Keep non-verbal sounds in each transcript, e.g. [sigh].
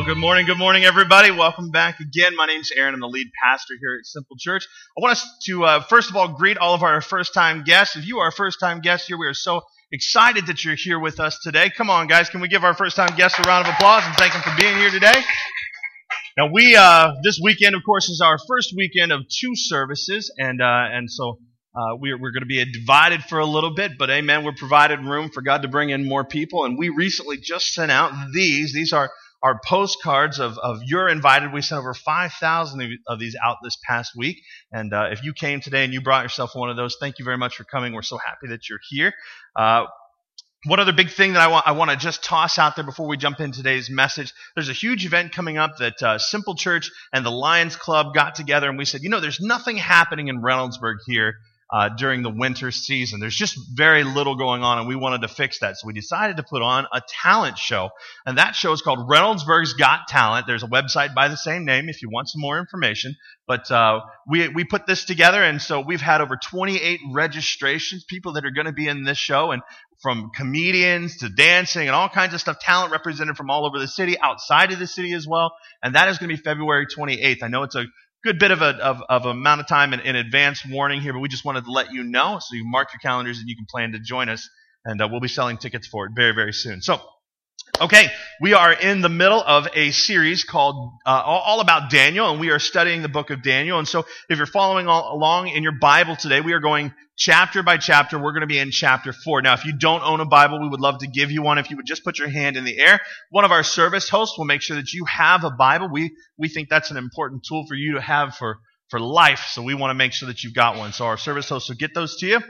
Well, good morning, good morning, everybody. Welcome back again. My name's Aaron. I'm the lead pastor here at Simple Church. I want us to, uh, first of all, greet all of our first time guests. If you are a first time guest here, we are so excited that you're here with us today. Come on, guys. Can we give our first time guests a round of applause and thank them for being here today? Now, we, uh, this weekend, of course, is our first weekend of two services, and, uh, and so uh, we're, we're going to be divided for a little bit, but amen, we're provided room for God to bring in more people. And we recently just sent out these. These are our postcards of, of You're Invited. We sent over 5,000 of these out this past week. And uh, if you came today and you brought yourself one of those, thank you very much for coming. We're so happy that you're here. Uh, one other big thing that I want, I want to just toss out there before we jump in today's message. There's a huge event coming up that uh, Simple Church and the Lions Club got together and we said, you know, there's nothing happening in Reynoldsburg here uh, during the winter season. There's just very little going on, and we wanted to fix that. So we decided to put on a talent show. And that show is called Reynoldsburg's Got Talent. There's a website by the same name if you want some more information. But uh, we, we put this together, and so we've had over 28 registrations, people that are going to be in this show, and from comedians to dancing and all kinds of stuff, talent represented from all over the city, outside of the city as well. And that is going to be February 28th. I know it's a good bit of a of, of amount of time in, in, advance warning here, but we just wanted to let you know so you mark your calendars and you can plan to join us. And uh, we'll be selling tickets for it very, very soon. So, okay, we are in the middle of a series called uh, all about Daniel, and we are studying the book of Daniel. And so, if you're following along in your Bible today, we are going chapter by chapter. We're going to be in chapter four. Now, if you don't own a Bible, we would love to give you one. If you would just put your hand in the air, one of our service hosts will make sure that you have a Bible. We, we think that's an important tool for you to have for, for life. So we want to make sure that you've got one. So our service hosts will get those to you.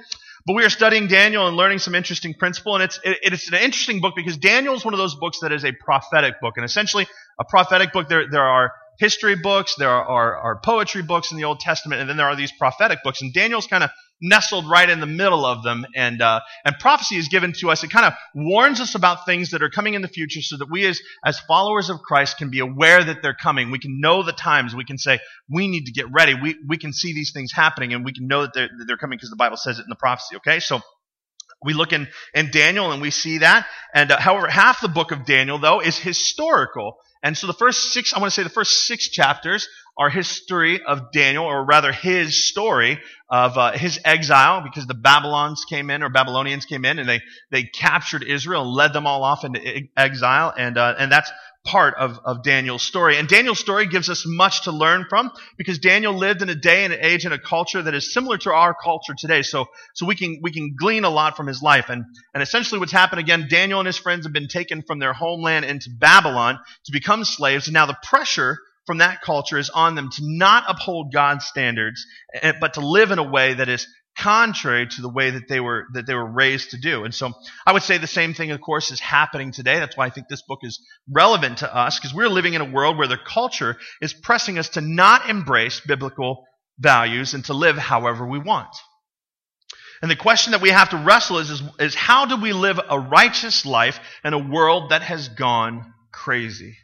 But we are studying Daniel and learning some interesting principle. And it's, it, it's an interesting book because Daniel is one of those books that is a prophetic book. And essentially, a prophetic book, there, there are history books, there are, are, are poetry books in the Old Testament, and then there are these prophetic books. And Daniel's kind of nestled right in the middle of them. And, uh, and prophecy is given to us. It kind of warns us about things that are coming in the future so that we as, as followers of Christ can be aware that they're coming. We can know the times. We can say, we need to get ready. We, we can see these things happening and we can know that they're, that they're coming because the Bible says it in the prophecy. Okay. So, we look in, in Daniel and we see that. And uh, however, half the book of Daniel, though, is historical. And so the first six, I want to say the first six chapters our history of Daniel, or rather his story of uh, his exile, because the Babylons came in, or Babylonians came in, and they, they captured Israel and led them all off into exile, and, uh, and that's part of, of Daniel's story. And Daniel's story gives us much to learn from, because Daniel lived in a day and an age and a culture that is similar to our culture today. So, so we can, we can glean a lot from his life. And, and essentially what's happened again, Daniel and his friends have been taken from their homeland into Babylon to become slaves, and now the pressure from that culture is on them to not uphold God's standards, eh, but to live in a way that is contrary to the way that they were that they were raised to do. And so I would say the same thing, of course, is happening today. That's why I think this book is relevant to us, because we're living in a world where the culture is pressing us to not embrace biblical values and to live however we want. And the question that we have to wrestle is, is, is how do we live a righteous life in a world that has gone crazy?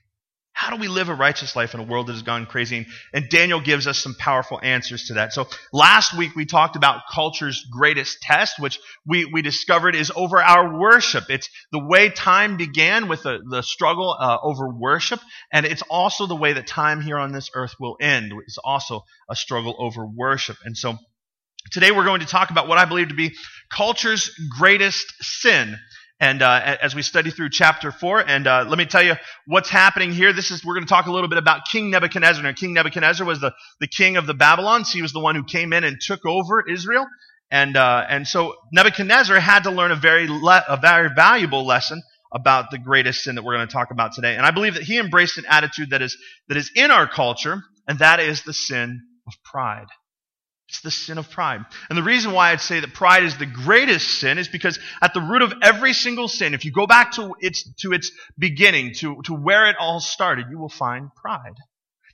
How do we live a righteous life in a world that has gone crazy? And Daniel gives us some powerful answers to that. So last week we talked about culture's greatest test, which we, we discovered is over our worship. It's the way time began with the, the struggle uh, over worship, and it's also the way that time here on this earth will end. It's also a struggle over worship. And so today we're going to talk about what I believe to be culture's greatest sin and uh, as we study through chapter four, and uh, let me tell you what's happening here. This is we're going to talk a little bit about King Nebuchadnezzar. Now, King Nebuchadnezzar was the, the king of the Babylons. He was the one who came in and took over Israel, and uh, and so Nebuchadnezzar had to learn a very le- a very valuable lesson about the greatest sin that we're going to talk about today. And I believe that he embraced an attitude that is that is in our culture, and that is the sin of pride. It's the sin of pride. And the reason why I'd say that pride is the greatest sin is because at the root of every single sin, if you go back to its, to its beginning, to, to where it all started, you will find pride.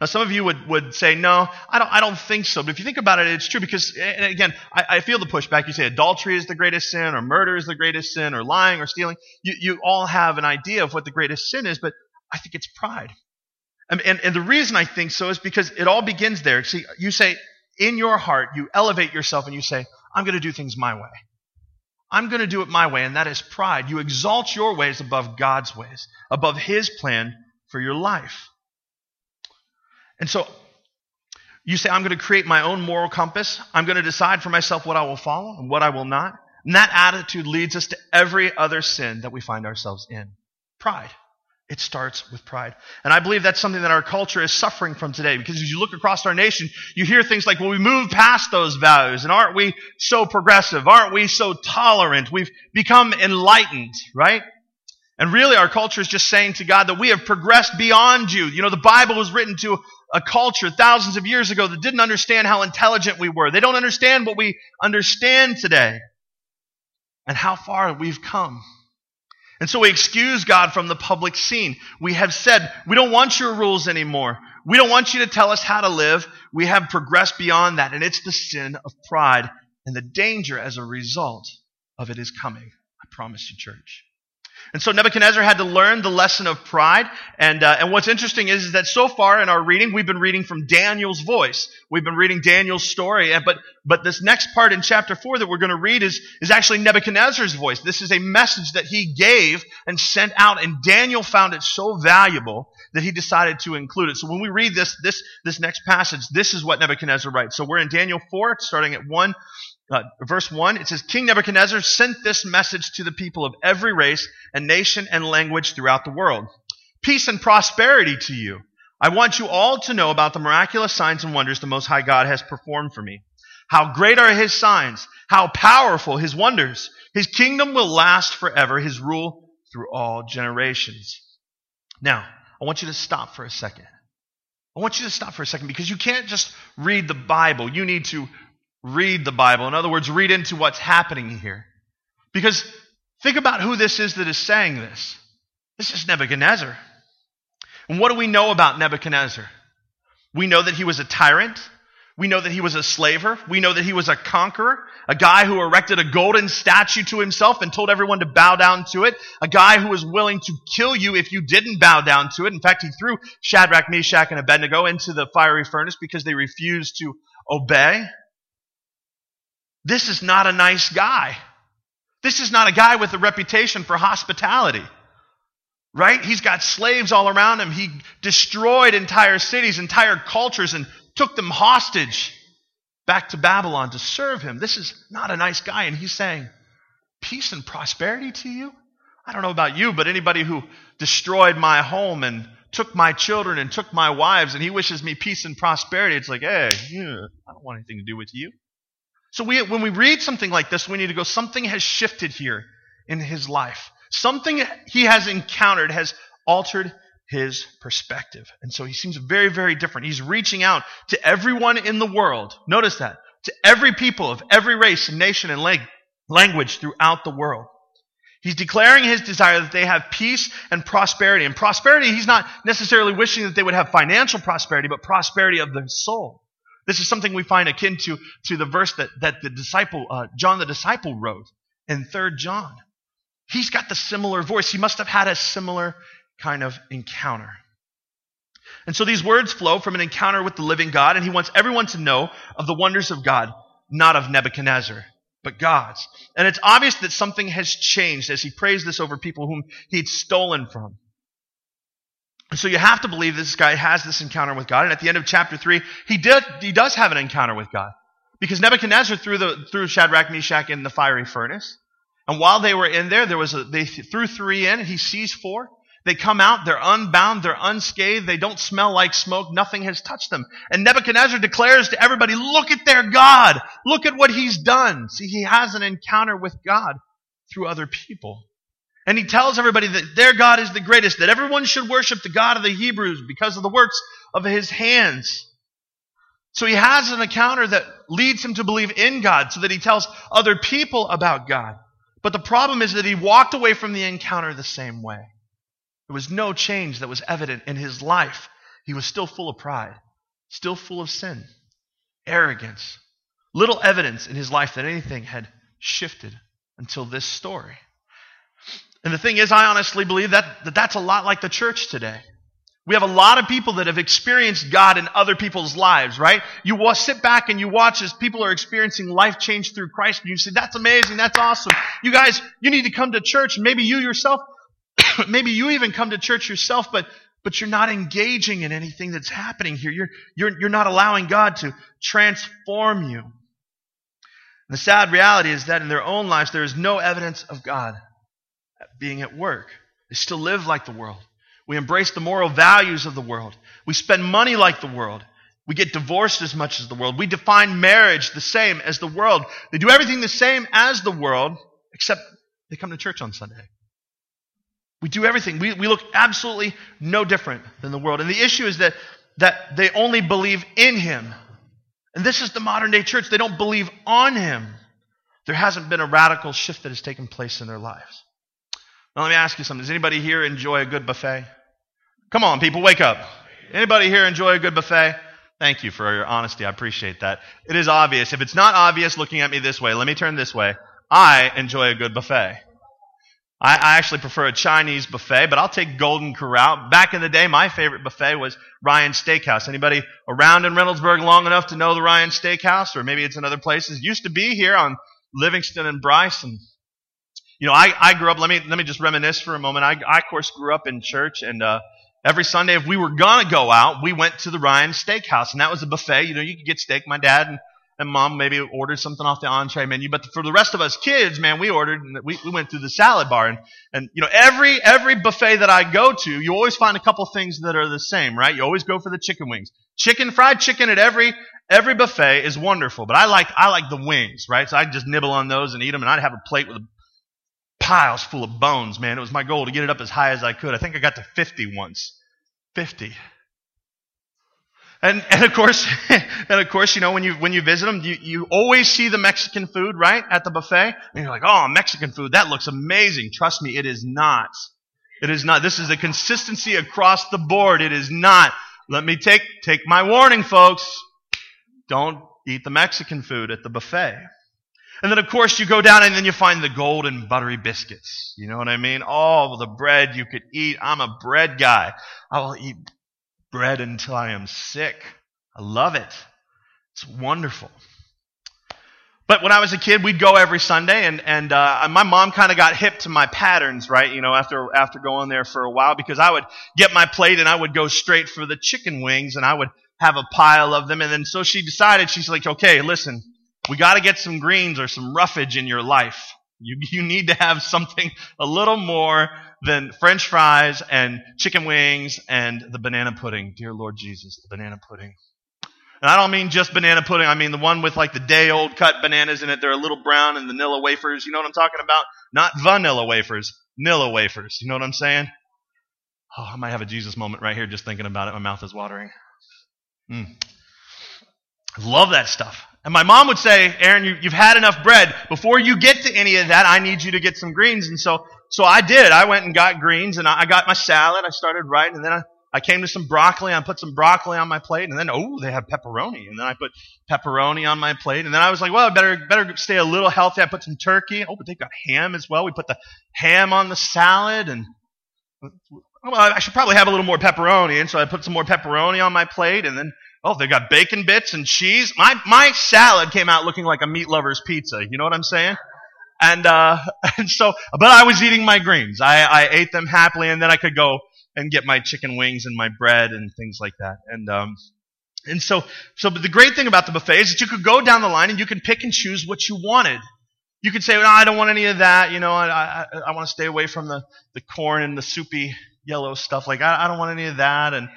Now, some of you would, would say, no, I don't, I don't think so. But if you think about it, it's true because, and again, I, I feel the pushback. You say adultery is the greatest sin, or murder is the greatest sin, or lying, or stealing. You, you all have an idea of what the greatest sin is, but I think it's pride. And, and, and the reason I think so is because it all begins there. See, you say, in your heart, you elevate yourself and you say, I'm going to do things my way. I'm going to do it my way, and that is pride. You exalt your ways above God's ways, above His plan for your life. And so you say, I'm going to create my own moral compass. I'm going to decide for myself what I will follow and what I will not. And that attitude leads us to every other sin that we find ourselves in pride. It starts with pride. And I believe that's something that our culture is suffering from today because as you look across our nation, you hear things like, well, we moved past those values and aren't we so progressive? Aren't we so tolerant? We've become enlightened, right? And really our culture is just saying to God that we have progressed beyond you. You know, the Bible was written to a culture thousands of years ago that didn't understand how intelligent we were. They don't understand what we understand today and how far we've come. And so we excuse God from the public scene. We have said, we don't want your rules anymore. We don't want you to tell us how to live. We have progressed beyond that. And it's the sin of pride. And the danger as a result of it is coming. I promise you, church. And so Nebuchadnezzar had to learn the lesson of pride. And, uh, and what's interesting is, is that so far in our reading, we've been reading from Daniel's voice. We've been reading Daniel's story. But, but this next part in chapter 4 that we're going to read is, is actually Nebuchadnezzar's voice. This is a message that he gave and sent out. And Daniel found it so valuable that he decided to include it. So when we read this, this, this next passage, this is what Nebuchadnezzar writes. So we're in Daniel 4, starting at 1 uh, verse 1, it says, King Nebuchadnezzar sent this message to the people of every race and nation and language throughout the world. Peace and prosperity to you. I want you all to know about the miraculous signs and wonders the Most High God has performed for me. How great are his signs, how powerful his wonders. His kingdom will last forever, his rule through all generations. Now, I want you to stop for a second. I want you to stop for a second because you can't just read the Bible. You need to read the Bible. In other words, read into what's happening here. Because think about who this is that is saying this. This is Nebuchadnezzar. And what do we know about Nebuchadnezzar? We know that he was a tyrant. We know that he was a slaver. We know that he was a conqueror, a guy who erected a golden statue to himself and told everyone to bow down to it, a guy who was willing to kill you if you didn't bow down to it. In fact, he threw Shadrach, Meshach, and Abednego into the fiery furnace because they refused to obey. This is not a nice guy. This is not a guy with a reputation for hospitality. Right? He's got slaves all around him. He destroyed entire cities, entire cultures, and took them hostage back to Babylon to serve him. This is not a nice guy. And he's saying, Peace and prosperity to you? I don't know about you, but anybody who destroyed my home and took my children and took my wives and he wishes me peace and prosperity, it's like, hey, yeah, I don't want anything to do with you. So we, when we read something like this, we need to go, something has shifted here in his life. Something he has encountered has altered his perspective. And so he seems very, very different. He's reaching out to everyone in the world. Notice that. To every people of every race and nation and language throughout the world. He's declaring his desire that they have peace and prosperity. And prosperity, he's not necessarily wishing that they would have financial prosperity, but prosperity of the soul. This is something we find akin to, to the verse that, that the disciple, uh, John the disciple wrote in 3 John. He's got the similar voice. He must have had a similar kind of encounter. And so these words flow from an encounter with the living God, and he wants everyone to know of the wonders of God, not of Nebuchadnezzar, but God's. And it's obvious that something has changed as he prays this over people whom he'd stolen from. So you have to believe this guy has this encounter with God. And at the end of chapter 3, he, did, he does have an encounter with God. Because Nebuchadnezzar threw, the, threw Shadrach, Meshach in the fiery furnace. And while they were in there, there was a, they threw three in, and he sees four. They come out, they're unbound, they're unscathed, they don't smell like smoke, nothing has touched them. And Nebuchadnezzar declares to everybody, look at their God, look at what he's done. See, he has an encounter with God through other people. And he tells everybody that their God is the greatest, that everyone should worship the God of the Hebrews because of the works of his hands. So he has an encounter that leads him to believe in God so that he tells other people about God. But the problem is that he walked away from the encounter the same way. There was no change that was evident in his life. He was still full of pride, still full of sin, arrogance. Little evidence in his life that anything had shifted until this story. And the thing is, I honestly believe that, that that's a lot like the church today. We have a lot of people that have experienced God in other people's lives, right? You sit back and you watch as people are experiencing life change through Christ, and you say, that's amazing, that's awesome. You guys, you need to come to church. Maybe you yourself, [coughs] maybe you even come to church yourself, but, but you're not engaging in anything that's happening here. You're, you're, you're not allowing God to transform you. And the sad reality is that in their own lives, there is no evidence of God being at work. They still live like the world. We embrace the moral values of the world. We spend money like the world. We get divorced as much as the world. We define marriage the same as the world. They do everything the same as the world, except they come to church on Sunday. We do everything. We, we look absolutely no different than the world. And the issue is that, that they only believe in Him. And this is the modern day church. They don't believe on Him. There hasn't been a radical shift that has taken place in their lives. Now, let me ask you something. Does anybody here enjoy a good buffet? Come on, people, wake up. Anybody here enjoy a good buffet? Thank you for your honesty. I appreciate that. It is obvious. If it's not obvious looking at me this way, let me turn this way. I enjoy a good buffet. I, I actually prefer a Chinese buffet, but I'll take Golden Corral. Back in the day, my favorite buffet was Ryan Steakhouse. Anybody around in Reynoldsburg long enough to know the Ryan Steakhouse? Or maybe it's in other places. It used to be here on Livingston and Brice and you know, I, I grew up, let me, let me just reminisce for a moment. I, I of course, grew up in church, and uh, every Sunday, if we were going to go out, we went to the Ryan Steakhouse, and that was a buffet. You know, you could get steak. My dad and, and mom maybe ordered something off the entree menu, but for the rest of us kids, man, we ordered, and we, we went through the salad bar. And, and, you know, every, every buffet that I go to, you always find a couple things that are the same, right? You always go for the chicken wings. Chicken, fried chicken at every every buffet is wonderful, but I like I like the wings, right? So I just nibble on those and eat them, and I'd have a plate with piles full of bones, man. It was my goal to get it up as high as I could. I think I got to 50 once. 50. And, and of course, [laughs] and of course, you know, when you, when you visit them, you, you always see the Mexican food, right? At the buffet. And you're like, oh, Mexican food, that looks amazing. Trust me, it is not. It is not. This is a consistency across the board. It is not. Let me take, take my warning, folks. Don't eat the Mexican food at the buffet. And then, of course, you go down and then you find the golden buttery biscuits. You know what I mean? All the bread you could eat. I'm a bread guy. I will eat bread until I am sick. I love it. It's wonderful. But when I was a kid, we'd go every Sunday, and and uh, my mom kind of got hip to my patterns, right? You know, after after going there for a while, because I would get my plate and I would go straight for the chicken wings, and I would have a pile of them, and then so she decided she's like, okay, listen, we got to get some greens or some roughage in your life. You, [laughs] you need to have something a little more than french fries and chicken wings and the banana pudding. Dear Lord Jesus, the banana pudding. And I don't mean just banana pudding. I mean the one with like the day old cut bananas in it. They're a little brown and vanilla wafers. You know what I'm talking about? Not vanilla wafers, Nilla wafers. You know what I'm saying? Oh, I might have a Jesus moment right here just thinking about it. My mouth is watering. Mm. Love that stuff. And my mom would say, Aaron, you, have had enough bread. Before you get to any of that, I need you to get some greens. And so, so I did. I went and got greens and I, I got my salad. I started writing and then I, I came to some broccoli. I put some broccoli on my plate and then, oh, they have pepperoni. And then I put pepperoni on my plate. And then I was like, well, I better, better stay a little healthy. I put some turkey. Oh, but they've got ham as well. We put the ham on the salad and, well, I should probably have a little more pepperoni. And so I put some more pepperoni on my plate and then Oh, they got bacon bits and cheese. My my salad came out looking like a meat lover's pizza. You know what I'm saying? And uh, [laughs] and so, but I was eating my greens. I I ate them happily, and then I could go and get my chicken wings and my bread and things like that. And um, and so so, but the great thing about the buffet is that you could go down the line and you could pick and choose what you wanted. You could say, I don't want any of that. You know, I I, I want to stay away from the the corn and the soupy yellow stuff. Like I, I don't want any of that. And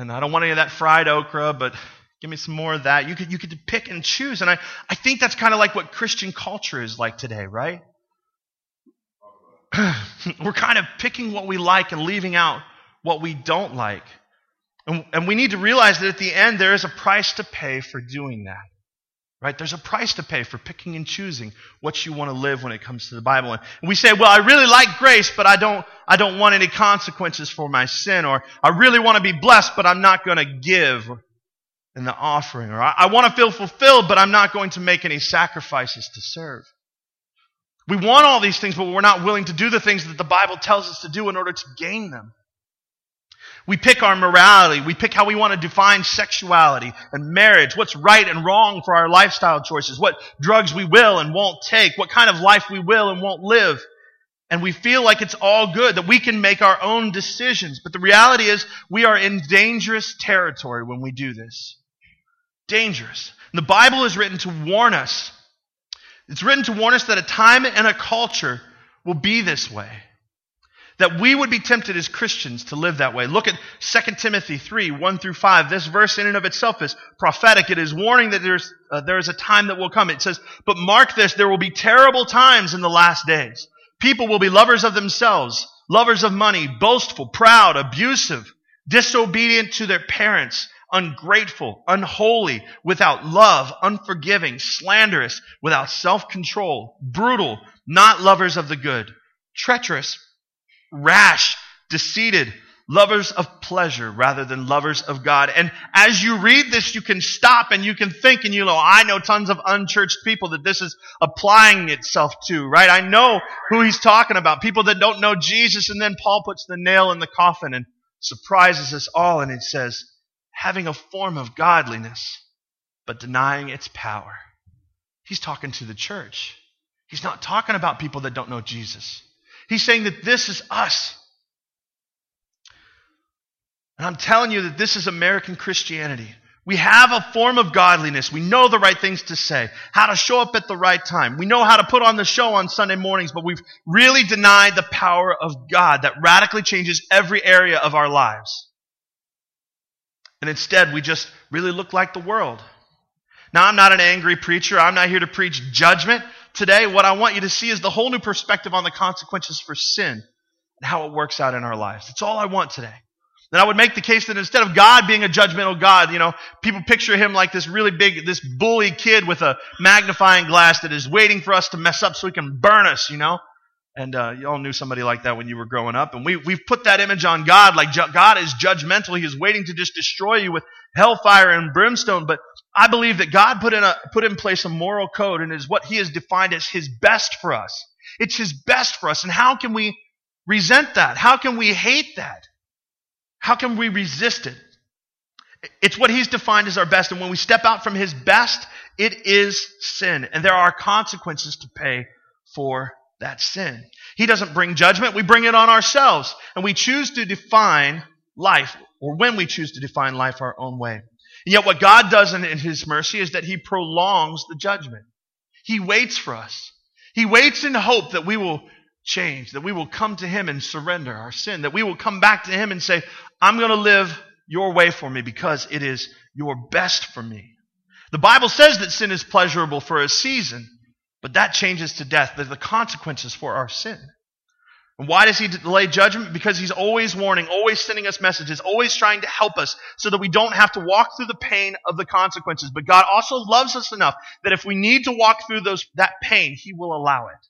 and I don't want any of that fried okra, but give me some more of that. You could, you could pick and choose. And I, I think that's kind of like what Christian culture is like today, right? [clears throat] We're kind of picking what we like and leaving out what we don't like. And, and we need to realize that at the end, there is a price to pay for doing that. Right? There's a price to pay for picking and choosing what you want to live when it comes to the Bible. And we say, well, I really like grace, but I don't, I don't want any consequences for my sin. Or I really want to be blessed, but I'm not going to give in the offering. Or I, I want to feel fulfilled, but I'm not going to make any sacrifices to serve. We want all these things, but we're not willing to do the things that the Bible tells us to do in order to gain them. We pick our morality. We pick how we want to define sexuality and marriage, what's right and wrong for our lifestyle choices, what drugs we will and won't take, what kind of life we will and won't live. And we feel like it's all good, that we can make our own decisions. But the reality is, we are in dangerous territory when we do this. Dangerous. And the Bible is written to warn us. It's written to warn us that a time and a culture will be this way that we would be tempted as Christians to live that way. Look at 2 Timothy 3, 1 through 5. This verse in and of itself is prophetic. It is warning that there's, uh, there is a time that will come. It says, but mark this, there will be terrible times in the last days. People will be lovers of themselves, lovers of money, boastful, proud, abusive, disobedient to their parents, ungrateful, unholy, without love, unforgiving, slanderous, without self-control, brutal, not lovers of the good, treacherous, rash, deceited, lovers of pleasure rather than lovers of God. And as you read this, you can stop and you can think and you know, I know tons of unchurched people that this is applying itself to, right? I know who he's talking about. People that don't know Jesus. And then Paul puts the nail in the coffin and surprises us all. And it says, having a form of godliness, but denying its power. He's talking to the church. He's not talking about people that don't know Jesus. He's saying that this is us. And I'm telling you that this is American Christianity. We have a form of godliness. We know the right things to say, how to show up at the right time. We know how to put on the show on Sunday mornings, but we've really denied the power of God that radically changes every area of our lives. And instead, we just really look like the world. Now, I'm not an angry preacher. I'm not here to preach judgment today, what I want you to see is the whole new perspective on the consequences for sin and how it works out in our lives. That's all I want today. Then I would make the case that instead of God being a judgmental God, you know, people picture him like this really big, this bully kid with a magnifying glass that is waiting for us to mess up so he can burn us, you know? And uh, you all knew somebody like that when you were growing up. And we, we've put that image on God, like ju- God is judgmental. He is waiting to just destroy you with hellfire and brimstone. But I believe that God put in, a, put in place a moral code and is what He has defined as His best for us. It's His best for us. And how can we resent that? How can we hate that? How can we resist it? It's what He's defined as our best. And when we step out from His best, it is sin. And there are consequences to pay for that sin. He doesn't bring judgment, we bring it on ourselves. And we choose to define life, or when we choose to define life our own way. And yet, what God does in, in His mercy is that He prolongs the judgment. He waits for us. He waits in hope that we will change, that we will come to Him and surrender our sin, that we will come back to Him and say, I'm going to live your way for me because it is your best for me. The Bible says that sin is pleasurable for a season, but that changes to death. The consequences for our sin. And why does he delay judgment? Because he's always warning, always sending us messages, always trying to help us so that we don't have to walk through the pain of the consequences. But God also loves us enough that if we need to walk through those, that pain, he will allow it.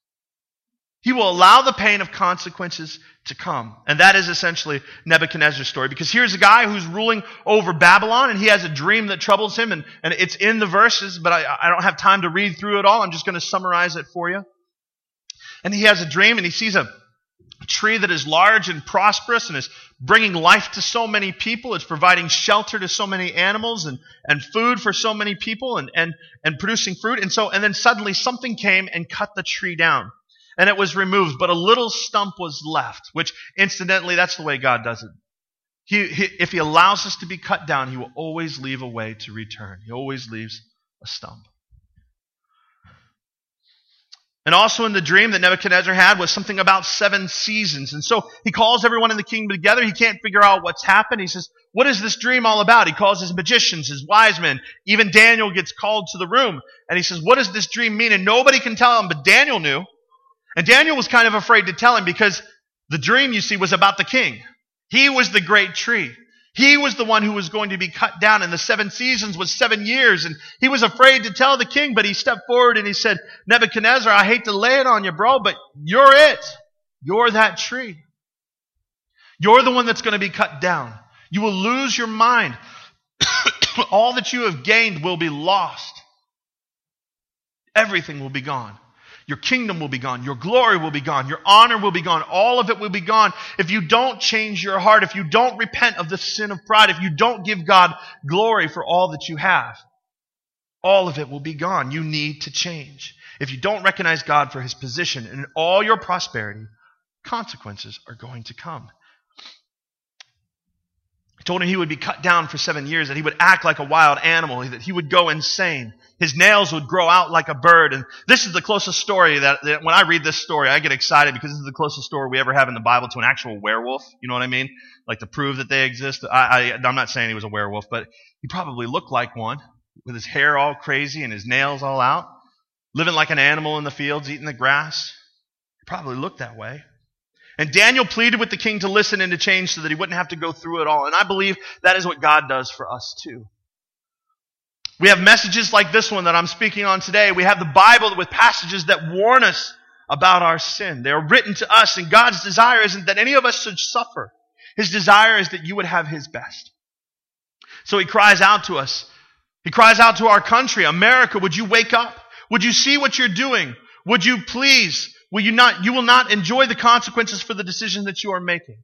He will allow the pain of consequences to come. And that is essentially Nebuchadnezzar's story. Because here's a guy who's ruling over Babylon and he has a dream that troubles him. And, and it's in the verses, but I, I don't have time to read through it all. I'm just going to summarize it for you. And he has a dream and he sees a tree that is large and prosperous and is bringing life to so many people. It's providing shelter to so many animals and, and food for so many people and, and, and producing fruit. And so, and then suddenly something came and cut the tree down and it was removed, but a little stump was left, which incidentally, that's the way God does it. He, he, if he allows us to be cut down, he will always leave a way to return. He always leaves a stump. And also in the dream that Nebuchadnezzar had was something about seven seasons. And so he calls everyone in the kingdom together. He can't figure out what's happened. He says, what is this dream all about? He calls his magicians, his wise men. Even Daniel gets called to the room. And he says, what does this dream mean? And nobody can tell him, but Daniel knew. And Daniel was kind of afraid to tell him because the dream, you see, was about the king. He was the great tree. He was the one who was going to be cut down, and the seven seasons was seven years. And he was afraid to tell the king, but he stepped forward and he said, Nebuchadnezzar, I hate to lay it on you, bro, but you're it. You're that tree. You're the one that's going to be cut down. You will lose your mind. [coughs] All that you have gained will be lost. Everything will be gone. Your kingdom will be gone. Your glory will be gone. Your honor will be gone. All of it will be gone if you don't change your heart, if you don't repent of the sin of pride, if you don't give God glory for all that you have. All of it will be gone. You need to change. If you don't recognize God for his position in all your prosperity, consequences are going to come. Told him he would be cut down for seven years, that he would act like a wild animal, that he would go insane. His nails would grow out like a bird. And this is the closest story that, that, when I read this story, I get excited because this is the closest story we ever have in the Bible to an actual werewolf. You know what I mean? Like to prove that they exist. I, I, I'm not saying he was a werewolf, but he probably looked like one with his hair all crazy and his nails all out, living like an animal in the fields, eating the grass. He probably looked that way. And Daniel pleaded with the king to listen and to change so that he wouldn't have to go through it all. And I believe that is what God does for us too. We have messages like this one that I'm speaking on today. We have the Bible with passages that warn us about our sin. They are written to us, and God's desire isn't that any of us should suffer. His desire is that you would have His best. So He cries out to us. He cries out to our country, America, would you wake up? Would you see what you're doing? Would you please, will you not, you will not enjoy the consequences for the decision that you are making.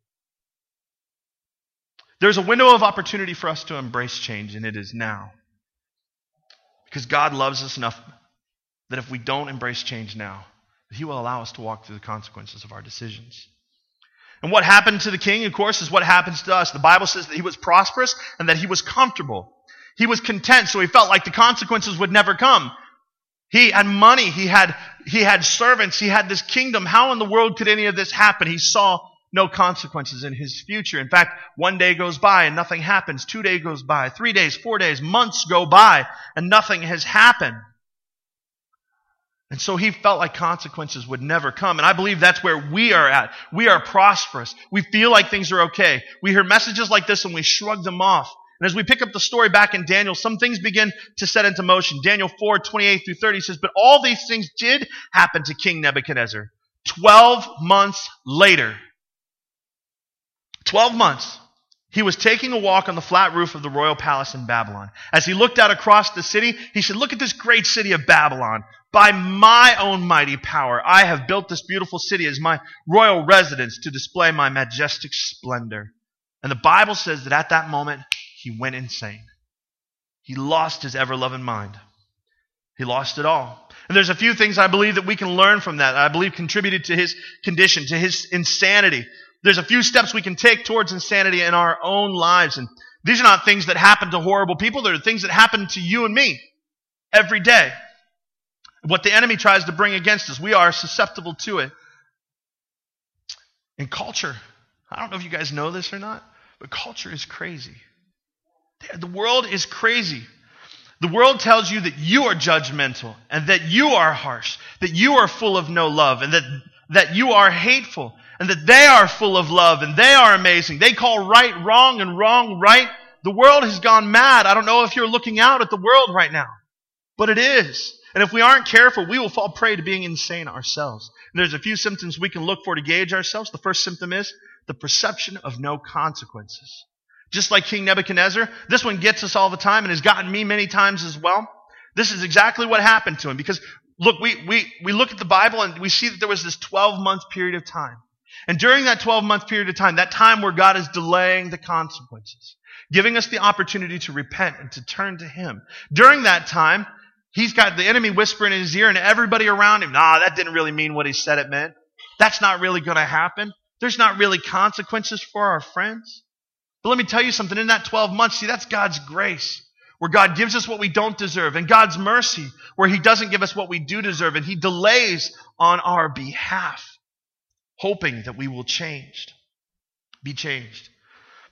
There's a window of opportunity for us to embrace change, and it is now. Because God loves us enough that if we don't embrace change now, He will allow us to walk through the consequences of our decisions. And what happened to the king, of course, is what happens to us. The Bible says that he was prosperous and that he was comfortable. He was content, so he felt like the consequences would never come. He had money, he had, he had servants, he had this kingdom. How in the world could any of this happen? He saw no consequences in his future. In fact, one day goes by and nothing happens. Two days goes by. Three days, four days, months go by and nothing has happened. And so he felt like consequences would never come. And I believe that's where we are at. We are prosperous. We feel like things are okay. We hear messages like this and we shrug them off. And as we pick up the story back in Daniel, some things begin to set into motion. Daniel 4, 28 through 30 says, But all these things did happen to King Nebuchadnezzar. Twelve months later, 12 months, he was taking a walk on the flat roof of the royal palace in Babylon. As he looked out across the city, he said, Look at this great city of Babylon. By my own mighty power, I have built this beautiful city as my royal residence to display my majestic splendor. And the Bible says that at that moment, he went insane. He lost his ever loving mind. He lost it all. And there's a few things I believe that we can learn from that. I believe contributed to his condition, to his insanity. There's a few steps we can take towards insanity in our own lives. And these are not things that happen to horrible people. They're things that happen to you and me every day. What the enemy tries to bring against us, we are susceptible to it. In culture, I don't know if you guys know this or not, but culture is crazy. The world is crazy. The world tells you that you are judgmental and that you are harsh, that you are full of no love and that, that you are hateful and that they are full of love and they are amazing. They call right wrong and wrong right. The world has gone mad. I don't know if you're looking out at the world right now, but it is. And if we aren't careful, we will fall prey to being insane ourselves. And there's a few symptoms we can look for to gauge ourselves. The first symptom is the perception of no consequences. Just like King Nebuchadnezzar, this one gets us all the time and has gotten me many times as well. This is exactly what happened to him because look, we, we, we look at the Bible and we see that there was this 12 month period of time and during that 12 month period of time, that time where God is delaying the consequences, giving us the opportunity to repent and to turn to Him, during that time, He's got the enemy whispering in his ear and everybody around him, nah, that didn't really mean what he said it meant. That's not really going to happen. There's not really consequences for our friends. But let me tell you something. In that 12 months, see, that's God's grace, where God gives us what we don't deserve, and God's mercy, where He doesn't give us what we do deserve, and He delays on our behalf hoping that we will change, be changed.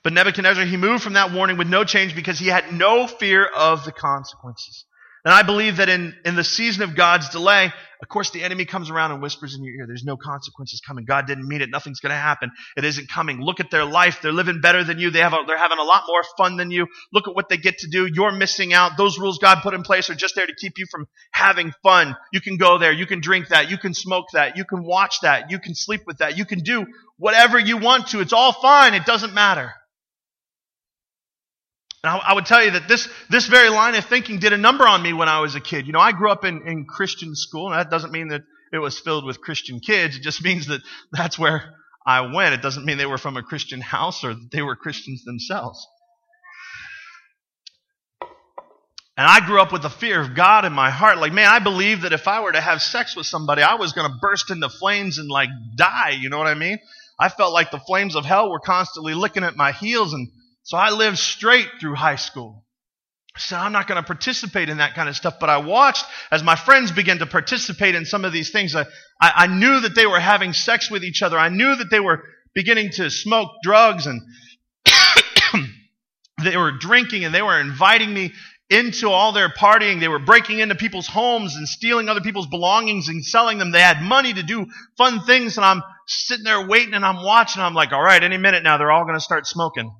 But Nebuchadnezzar, he moved from that warning with no change because he had no fear of the consequences. And I believe that in, in the season of God's delay, of course, the enemy comes around and whispers in your ear, there's no consequences coming. God didn't mean it. Nothing's going to happen. It isn't coming. Look at their life. They're living better than you. They have a, they're having a lot more fun than you. Look at what they get to do. You're missing out. Those rules God put in place are just there to keep you from having fun. You can go there. You can drink that. You can smoke that. You can watch that. You can sleep with that. You can do whatever you want to. It's all fine. It doesn't matter. And I, would tell you that this, this very line of thinking did a number on me when I was a kid. You know, I grew up in, in Christian school, and that doesn't mean that it was filled with Christian kids. It just [laughs] means that that's where I went. It doesn't mean they were from a Christian house or that they were Christians themselves. And I grew up with the fear of God in my heart. Like, man, I believed that if I were to have sex with somebody, I was going to burst into flames and like die. You know what I mean? I felt like the flames of hell were constantly licking at my heels and so I lived straight through high school. Said, I'm not going to participate in that kind of stuff. But I watched as my friends began to participate in some of these things. I, I, I knew that they were having sex with each other. I knew that they were beginning to smoke drugs and [coughs] they were drinking and they were inviting me into all their partying. They were breaking into people's homes and stealing other people's belongings and selling them. They had money to do fun things. And I'm sitting there waiting and I'm watching. I'm like, all right, any minute now, they're all going to start smoking.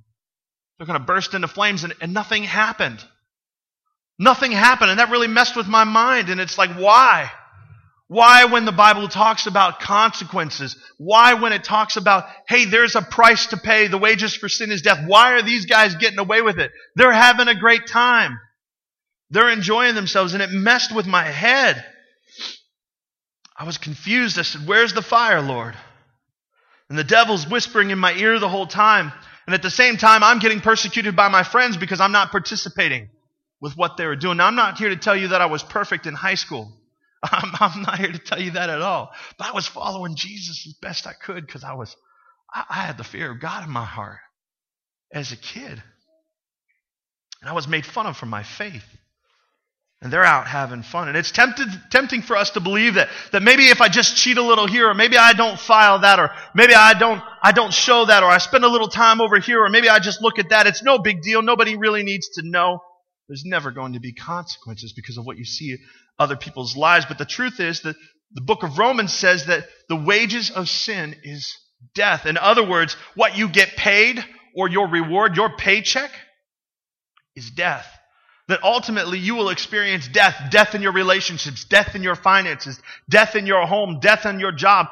They're going to burst into flames, and, and nothing happened. Nothing happened, and that really messed with my mind. And it's like, why? Why, when the Bible talks about consequences? Why, when it talks about, hey, there's a price to pay, the wages for sin is death? Why are these guys getting away with it? They're having a great time. They're enjoying themselves, and it messed with my head. I was confused. I said, Where's the fire, Lord? And the devil's whispering in my ear the whole time. And at the same time, I'm getting persecuted by my friends because I'm not participating with what they were doing. Now, I'm not here to tell you that I was perfect in high school. [laughs] I'm, I'm not here to tell you that at all. But I was following Jesus as best I could because I was, I, I had the fear of God in my heart as a kid. And I was made fun of for my faith. And they're out having fun. And it's tempted, tempting for us to believe that, that maybe if I just cheat a little here, or maybe I don't file that, or maybe I don't, I don't show that, or I spend a little time over here, or maybe I just look at that. It's no big deal. Nobody really needs to know. There's never going to be consequences because of what you see other people's lives. But the truth is that the book of Romans says that the wages of sin is death. In other words, what you get paid or your reward, your paycheck, is death that ultimately you will experience death, death in your relationships, death in your finances, death in your home, death in your job.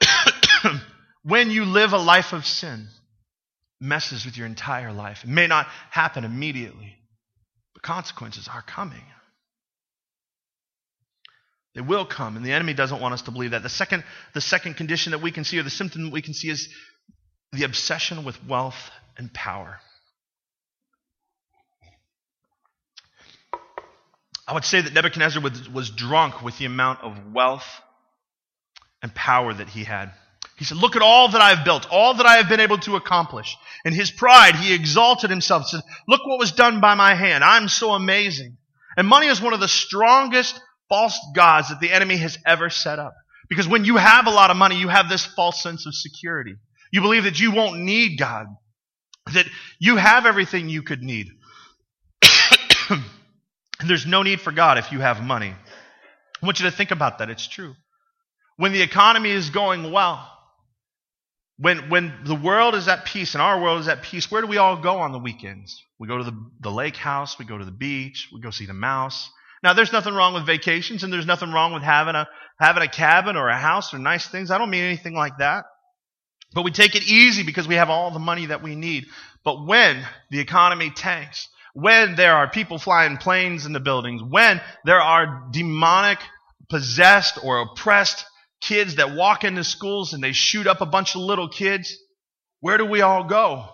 [coughs] when you live a life of sin, messes with your entire life. It may not happen immediately, but consequences are coming. They will come, and the enemy doesn't want us to believe that. The second, the second condition that we can see, or the symptom that we can see, is the obsession with wealth and power. I would say that Nebuchadnezzar was, was drunk with the amount of wealth and power that he had. He said, Look at all that I have built, all that I have been able to accomplish. In his pride, he exalted himself, said, Look what was done by my hand. I'm so amazing. And money is one of the strongest false gods that the enemy has ever set up. Because when you have a lot of money, you have this false sense of security. You believe that you won't need God, that you have everything you could need. [coughs] [coughs] [coughs] There's no need for God if you have money. I want you to think about that. It's true. When the economy is going well, when, when the world is at peace and our world is at peace, where do we all go on the weekends? We go to the, the lake house, we go to the beach, we go see the mouse. Now, there's nothing wrong with vacations, and there's nothing wrong with having a, having a cabin or a house or nice things. I don't mean anything like that. But we take it easy because we have all the money that we need. But when the economy tanks, when there are people flying planes in the buildings, when there are demonic, possessed, or oppressed kids that walk into schools and they shoot up a bunch of little kids, where do we all go?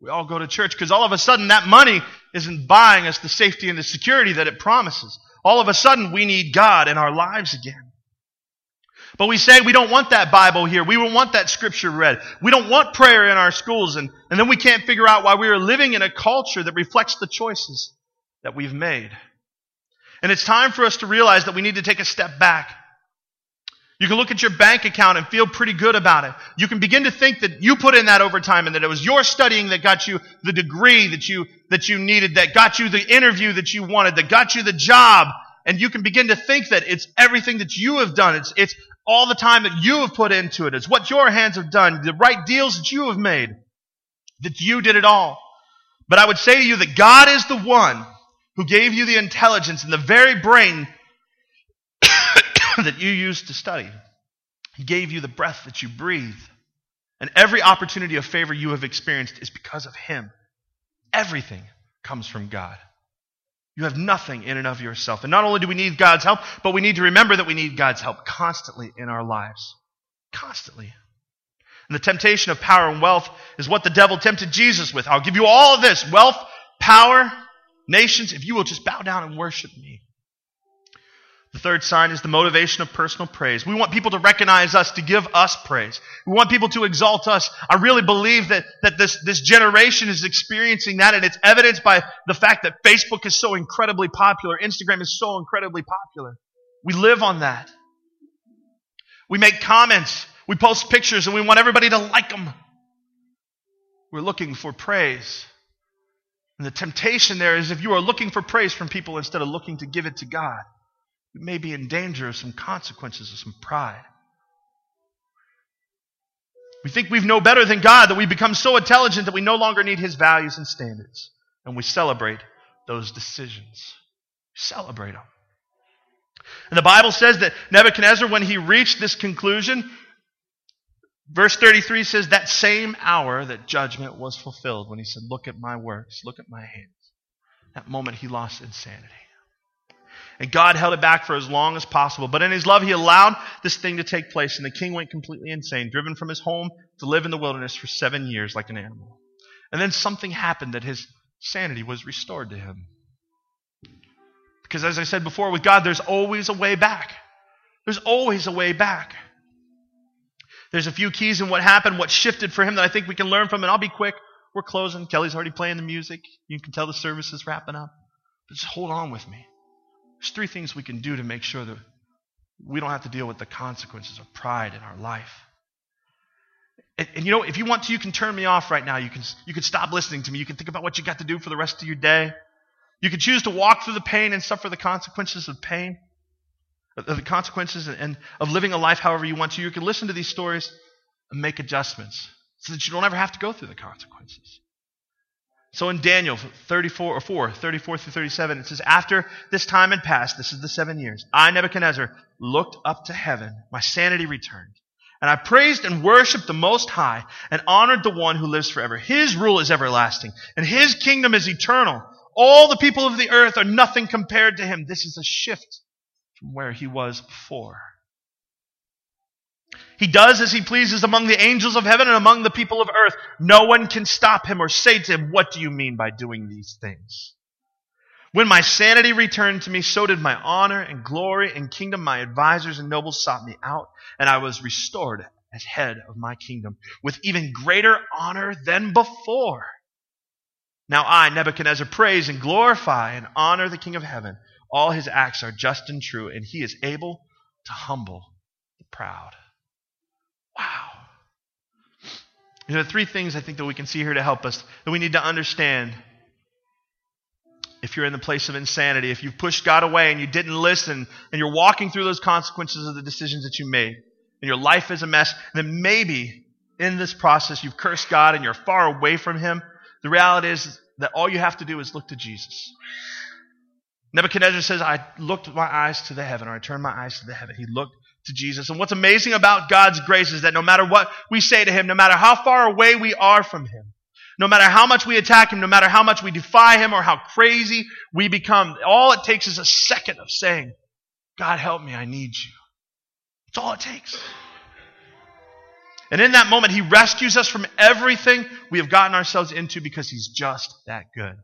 We all go to church because all of a sudden that money isn't buying us the safety and the security that it promises. All of a sudden we need God in our lives again. But we say we don't want that Bible here. We don't want that scripture read. We don't want prayer in our schools. And, and then we can't figure out why we are living in a culture that reflects the choices that we've made. And it's time for us to realize that we need to take a step back You can look at your bank account and feel pretty good about it. You can begin to think that you put in that overtime and that it was your studying that got you the degree that you, that you needed, that got you the interview that you wanted, that got you the job. And you can begin to think that it's everything that you have done. It's, it's all the time that you have put into it. It's what your hands have done, the right deals that you have made, that you did it all. But I would say to you that God is the one who gave you the intelligence and the very brain [coughs] that you used to study. He gave you the breath that you breathe. And every opportunity of favor you have experienced is because of Him. Everything comes from God. You have nothing in and of yourself. And not only do we need God's help, but we need to remember that we need God's help constantly in our lives. Constantly. And the temptation of power and wealth is what the devil tempted Jesus with. I'll give you all of this wealth, power, nations, if you will just bow down and worship me. The third sign is the motivation of personal praise. We want people to recognize us, to give us praise. We want people to exalt us. I really believe that, that this, this generation is experiencing that, and it's evidenced by the fact that Facebook is so incredibly popular, Instagram is so incredibly popular. We live on that. We make comments, we post pictures, and we want everybody to like them. We're looking for praise. And the temptation there is if you are looking for praise from people instead of looking to give it to God we may be in danger of some consequences of some pride. We think we know better than God, that we become so intelligent that we no longer need His values and standards. And we celebrate those decisions. Celebrate them. And the Bible says that Nebuchadnezzar, when he reached this conclusion, verse 33 says, that same hour that judgment was fulfilled, when he said, Look at my works, look at my hands. That moment he lost insanity. And God held it back for as long as possible. But in his love, he allowed this thing to take place. And the king went completely insane, driven from his home to live in the wilderness for seven years like an animal. And then something happened that his sanity was restored to him. Because as I said before, with God, there's always a way back. There's always a way back. There's a few keys in what happened, what shifted for him that I think we can learn from. And I'll be quick. We're closing. Kelly's already playing the music. You can tell the service is wrapping up. But just hold on with me. There's three things we can do to make sure that we don't have to deal with the consequences of pride in our life. And, and, you know, if you want to, you can turn me off right now. You can, you can stop listening to me. You can think about what you got to do for the rest of your day. You can choose to walk through the pain and suffer the consequences of pain, of the consequences and, and of living a life however you want to. You can listen to these stories and make adjustments so that you don't ever have to go through the consequences. So in Daniel 34 or 4, 34 through 37, it says, After this time had passed, this is the seven years, I, Nebuchadnezzar, looked up to heaven. My sanity returned. And I praised and worshiped the Most High and honored the one who lives forever. His rule is everlasting and his kingdom is eternal. All the people of the earth are nothing compared to him. This is a shift from where he was before. He does as he pleases among the angels of heaven and among the people of earth. No one can stop him or say to him, What do you mean by doing these things? When my sanity returned to me, so did my honor and glory and kingdom. My advisors and nobles sought me out, and I was restored as head of my kingdom with even greater honor than before. Now I, Nebuchadnezzar, praise and glorify and honor the King of heaven. All his acts are just and true, and he is able to humble the proud. Wow. There are three things I think that we can see here to help us that we need to understand. If you're in the place of insanity, if you've pushed God away and you didn't listen, and you're walking through those consequences of the decisions that you made, and your life is a mess, then maybe in this process you've cursed God and you're far away from Him. The reality is that all you have to do is look to Jesus. Nebuchadnezzar says, I looked my eyes to the heaven, or I turned my eyes to the heaven. He looked to Jesus. And what's amazing about God's grace is that no matter what we say to Him, no matter how far away we are from Him, no matter how much we attack Him, no matter how much we defy Him or how crazy we become, all it takes is a second of saying, God help me, I need you. That's all it takes. And in that moment, He rescues us from everything we have gotten ourselves into because He's just that good.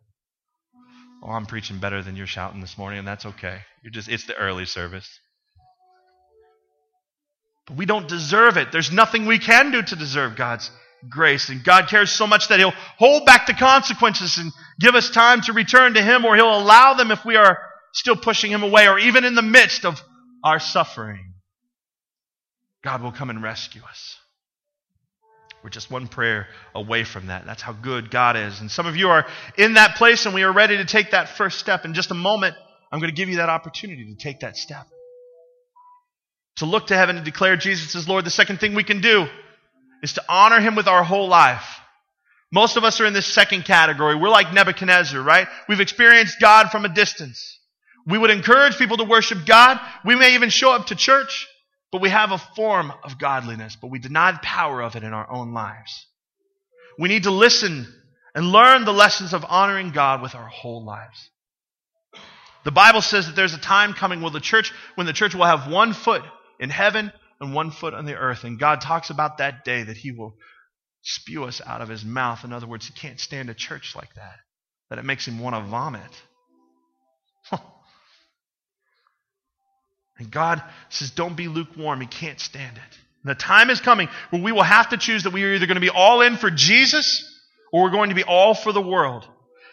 Oh, I'm preaching better than you're shouting this morning, and that's okay. You're just, it's the early service. But we don't deserve it. There's nothing we can do to deserve God's grace. And God cares so much that He'll hold back the consequences and give us time to return to Him, or He'll allow them if we are still pushing Him away, or even in the midst of our suffering. God will come and rescue us. We're just one prayer away from that. That's how good God is. And some of you are in that place and we are ready to take that first step. In just a moment, I'm going to give you that opportunity to take that step. To look to heaven and declare Jesus as Lord. The second thing we can do is to honor Him with our whole life. Most of us are in this second category. We're like Nebuchadnezzar, right? We've experienced God from a distance. We would encourage people to worship God. We may even show up to church, but we have a form of godliness, but we deny the power of it in our own lives. We need to listen and learn the lessons of honoring God with our whole lives. The Bible says that there's a time coming when the church, when the church will have one foot in heaven and one foot on the earth. And God talks about that day that He will spew us out of His mouth. In other words, He can't stand a church like that, that it makes Him want to vomit. [laughs] and God says, Don't be lukewarm. He can't stand it. And the time is coming where we will have to choose that we are either going to be all in for Jesus or we're going to be all for the world.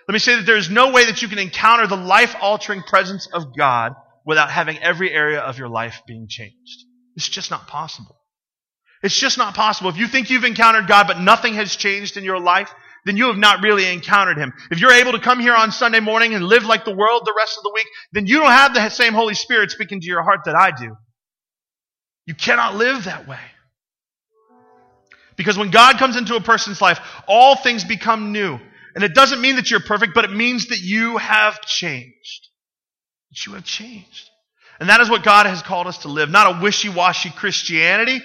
Let me say that there's no way that you can encounter the life altering presence of God without having every area of your life being changed. It's just not possible. It's just not possible. If you think you've encountered God but nothing has changed in your life, then you have not really encountered Him. If you're able to come here on Sunday morning and live like the world the rest of the week, then you don't have the same Holy Spirit speaking to your heart that I do. You cannot live that way. Because when God comes into a person's life, all things become new. And it doesn't mean that you're perfect, but it means that you have changed. That you have changed. And that is what God has called us to live. Not a wishy washy Christianity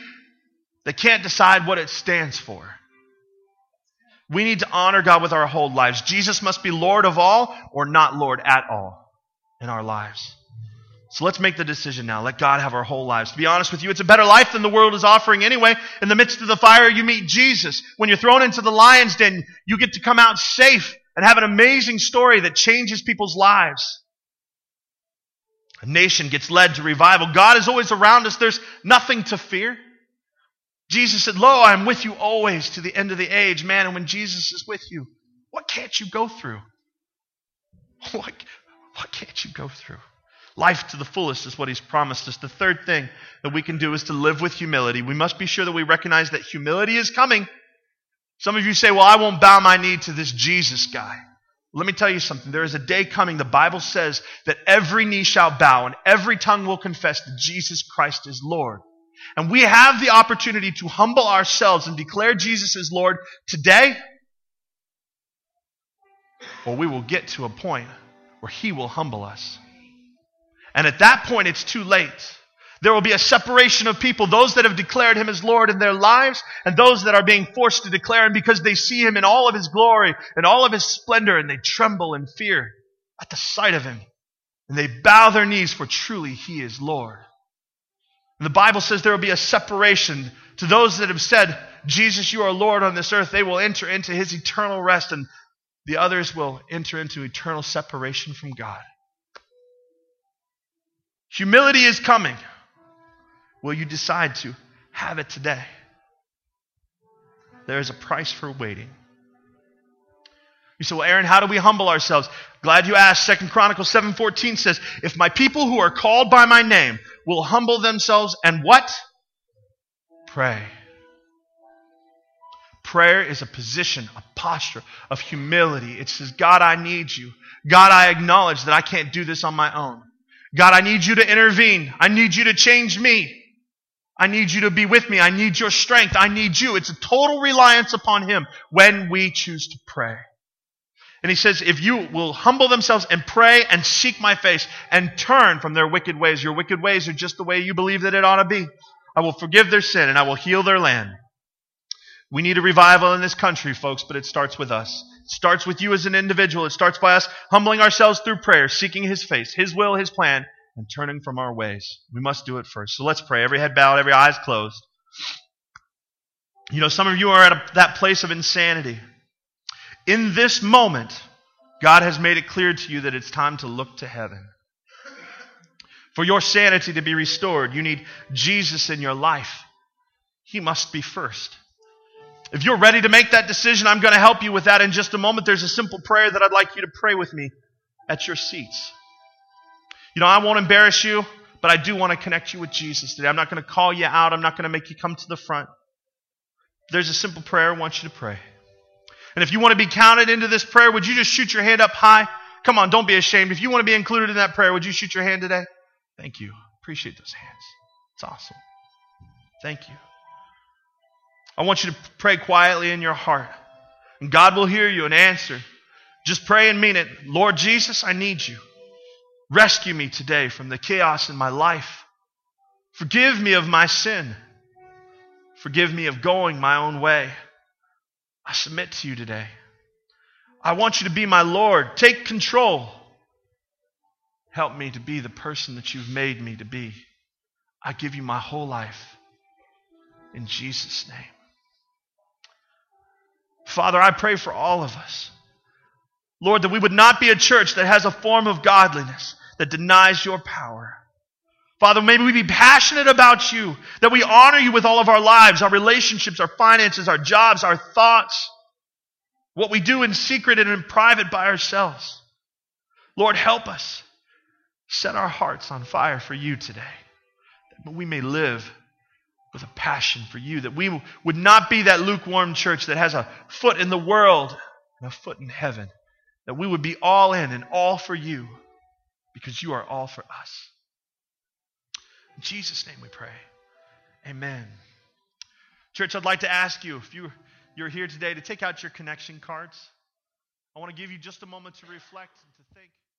that can't decide what it stands for. We need to honor God with our whole lives. Jesus must be Lord of all or not Lord at all in our lives. So let's make the decision now. Let God have our whole lives. To be honest with you, it's a better life than the world is offering anyway. In the midst of the fire, you meet Jesus. When you're thrown into the lion's den, you get to come out safe and have an amazing story that changes people's lives. A nation gets led to revival. God is always around us. There's nothing to fear. Jesus said, Lo, I am with you always to the end of the age. Man, and when Jesus is with you, what can't you go through? [laughs] What, what can't you go through? Life to the fullest is what he's promised us. The third thing that we can do is to live with humility. We must be sure that we recognize that humility is coming. Some of you say, Well, I won't bow my knee to this Jesus guy. Let me tell you something. There is a day coming, the Bible says, that every knee shall bow and every tongue will confess that Jesus Christ is Lord. And we have the opportunity to humble ourselves and declare Jesus is Lord today, or we will get to a point where He will humble us. And at that point, it's too late. There will be a separation of people, those that have declared him as Lord in their lives, and those that are being forced to declare him because they see him in all of his glory and all of his splendor, and they tremble in fear at the sight of him. And they bow their knees, for truly he is Lord. And the Bible says there will be a separation to those that have said, Jesus, you are Lord on this earth. They will enter into his eternal rest, and the others will enter into eternal separation from God. Humility is coming. Will you decide to have it today? There is a price for waiting. You say, well, Aaron, how do we humble ourselves? Glad you asked. Second Chronicles 7.14 says, if my people who are called by my name will humble themselves and what? Pray. Prayer is a position, a posture of humility. It says, God, I need you. God, I acknowledge that I can't do this on my own. God, I need you to intervene. I need you to change me. I need you to be with me. I need your strength. I need you. It's a total reliance upon Him when we choose to pray. And He says, if you will humble themselves and pray and seek my face and turn from their wicked ways, your wicked ways are just the way you believe that it ought to be. I will forgive their sin and I will heal their land. We need a revival in this country, folks, but it starts with us. It starts with you as an individual. It starts by us humbling ourselves through prayer, seeking His face, His will, His plan, and turning from our ways. We must do it first. So let's pray. Every head bowed, every eyes closed. You know, some of you are at a, that place of insanity. In this moment, God has made it clear to you that it's time to look to heaven. For your sanity to be restored, you need Jesus in your life. He must be first. If you're ready to make that decision, I'm going to help you with that in just a moment. There's a simple prayer that I'd like you to pray with me at your seats. You know, I won't embarrass you, But I do want to connect you with Jesus today. I'm not going to call you out. I'm not going to make you come to the front. There's a simple prayer I want you to pray. And if you want to be counted into this prayer, would you just shoot your hand up high? Come on, don't be ashamed. If you want to be included in that prayer, would you shoot your hand today? Thank you. Appreciate those hands. It's awesome. Thank you. I want you to pray quietly in your heart. And God will hear you and answer. Just pray and mean it. Lord Jesus, I need you. Rescue me today from the chaos in my life. Forgive me of my sin. Forgive me of going my own way. I submit to you today. I want you to be my Lord. Take control. Help me to be the person that you've made me to be. I give you my whole life. In Jesus' name. Father, I pray for all of us. Lord, that we would not be a church that has a form of godliness that denies your power. Father, maybe we be passionate about you, that we honor you with all of our lives, our relationships, our finances, our jobs, our thoughts, what we do in secret and in private by ourselves. Lord, help us. Set our hearts on fire for you today, that we may live with a passion for you, that we would not be that lukewarm church that has a foot in the world and a foot in heaven, that we would be all in and all for you because you are all for us. In Jesus' name we pray. Amen. Church, I'd like to ask you if you, you're here today to take out your connection cards. I want to give you just a moment to reflect and to think.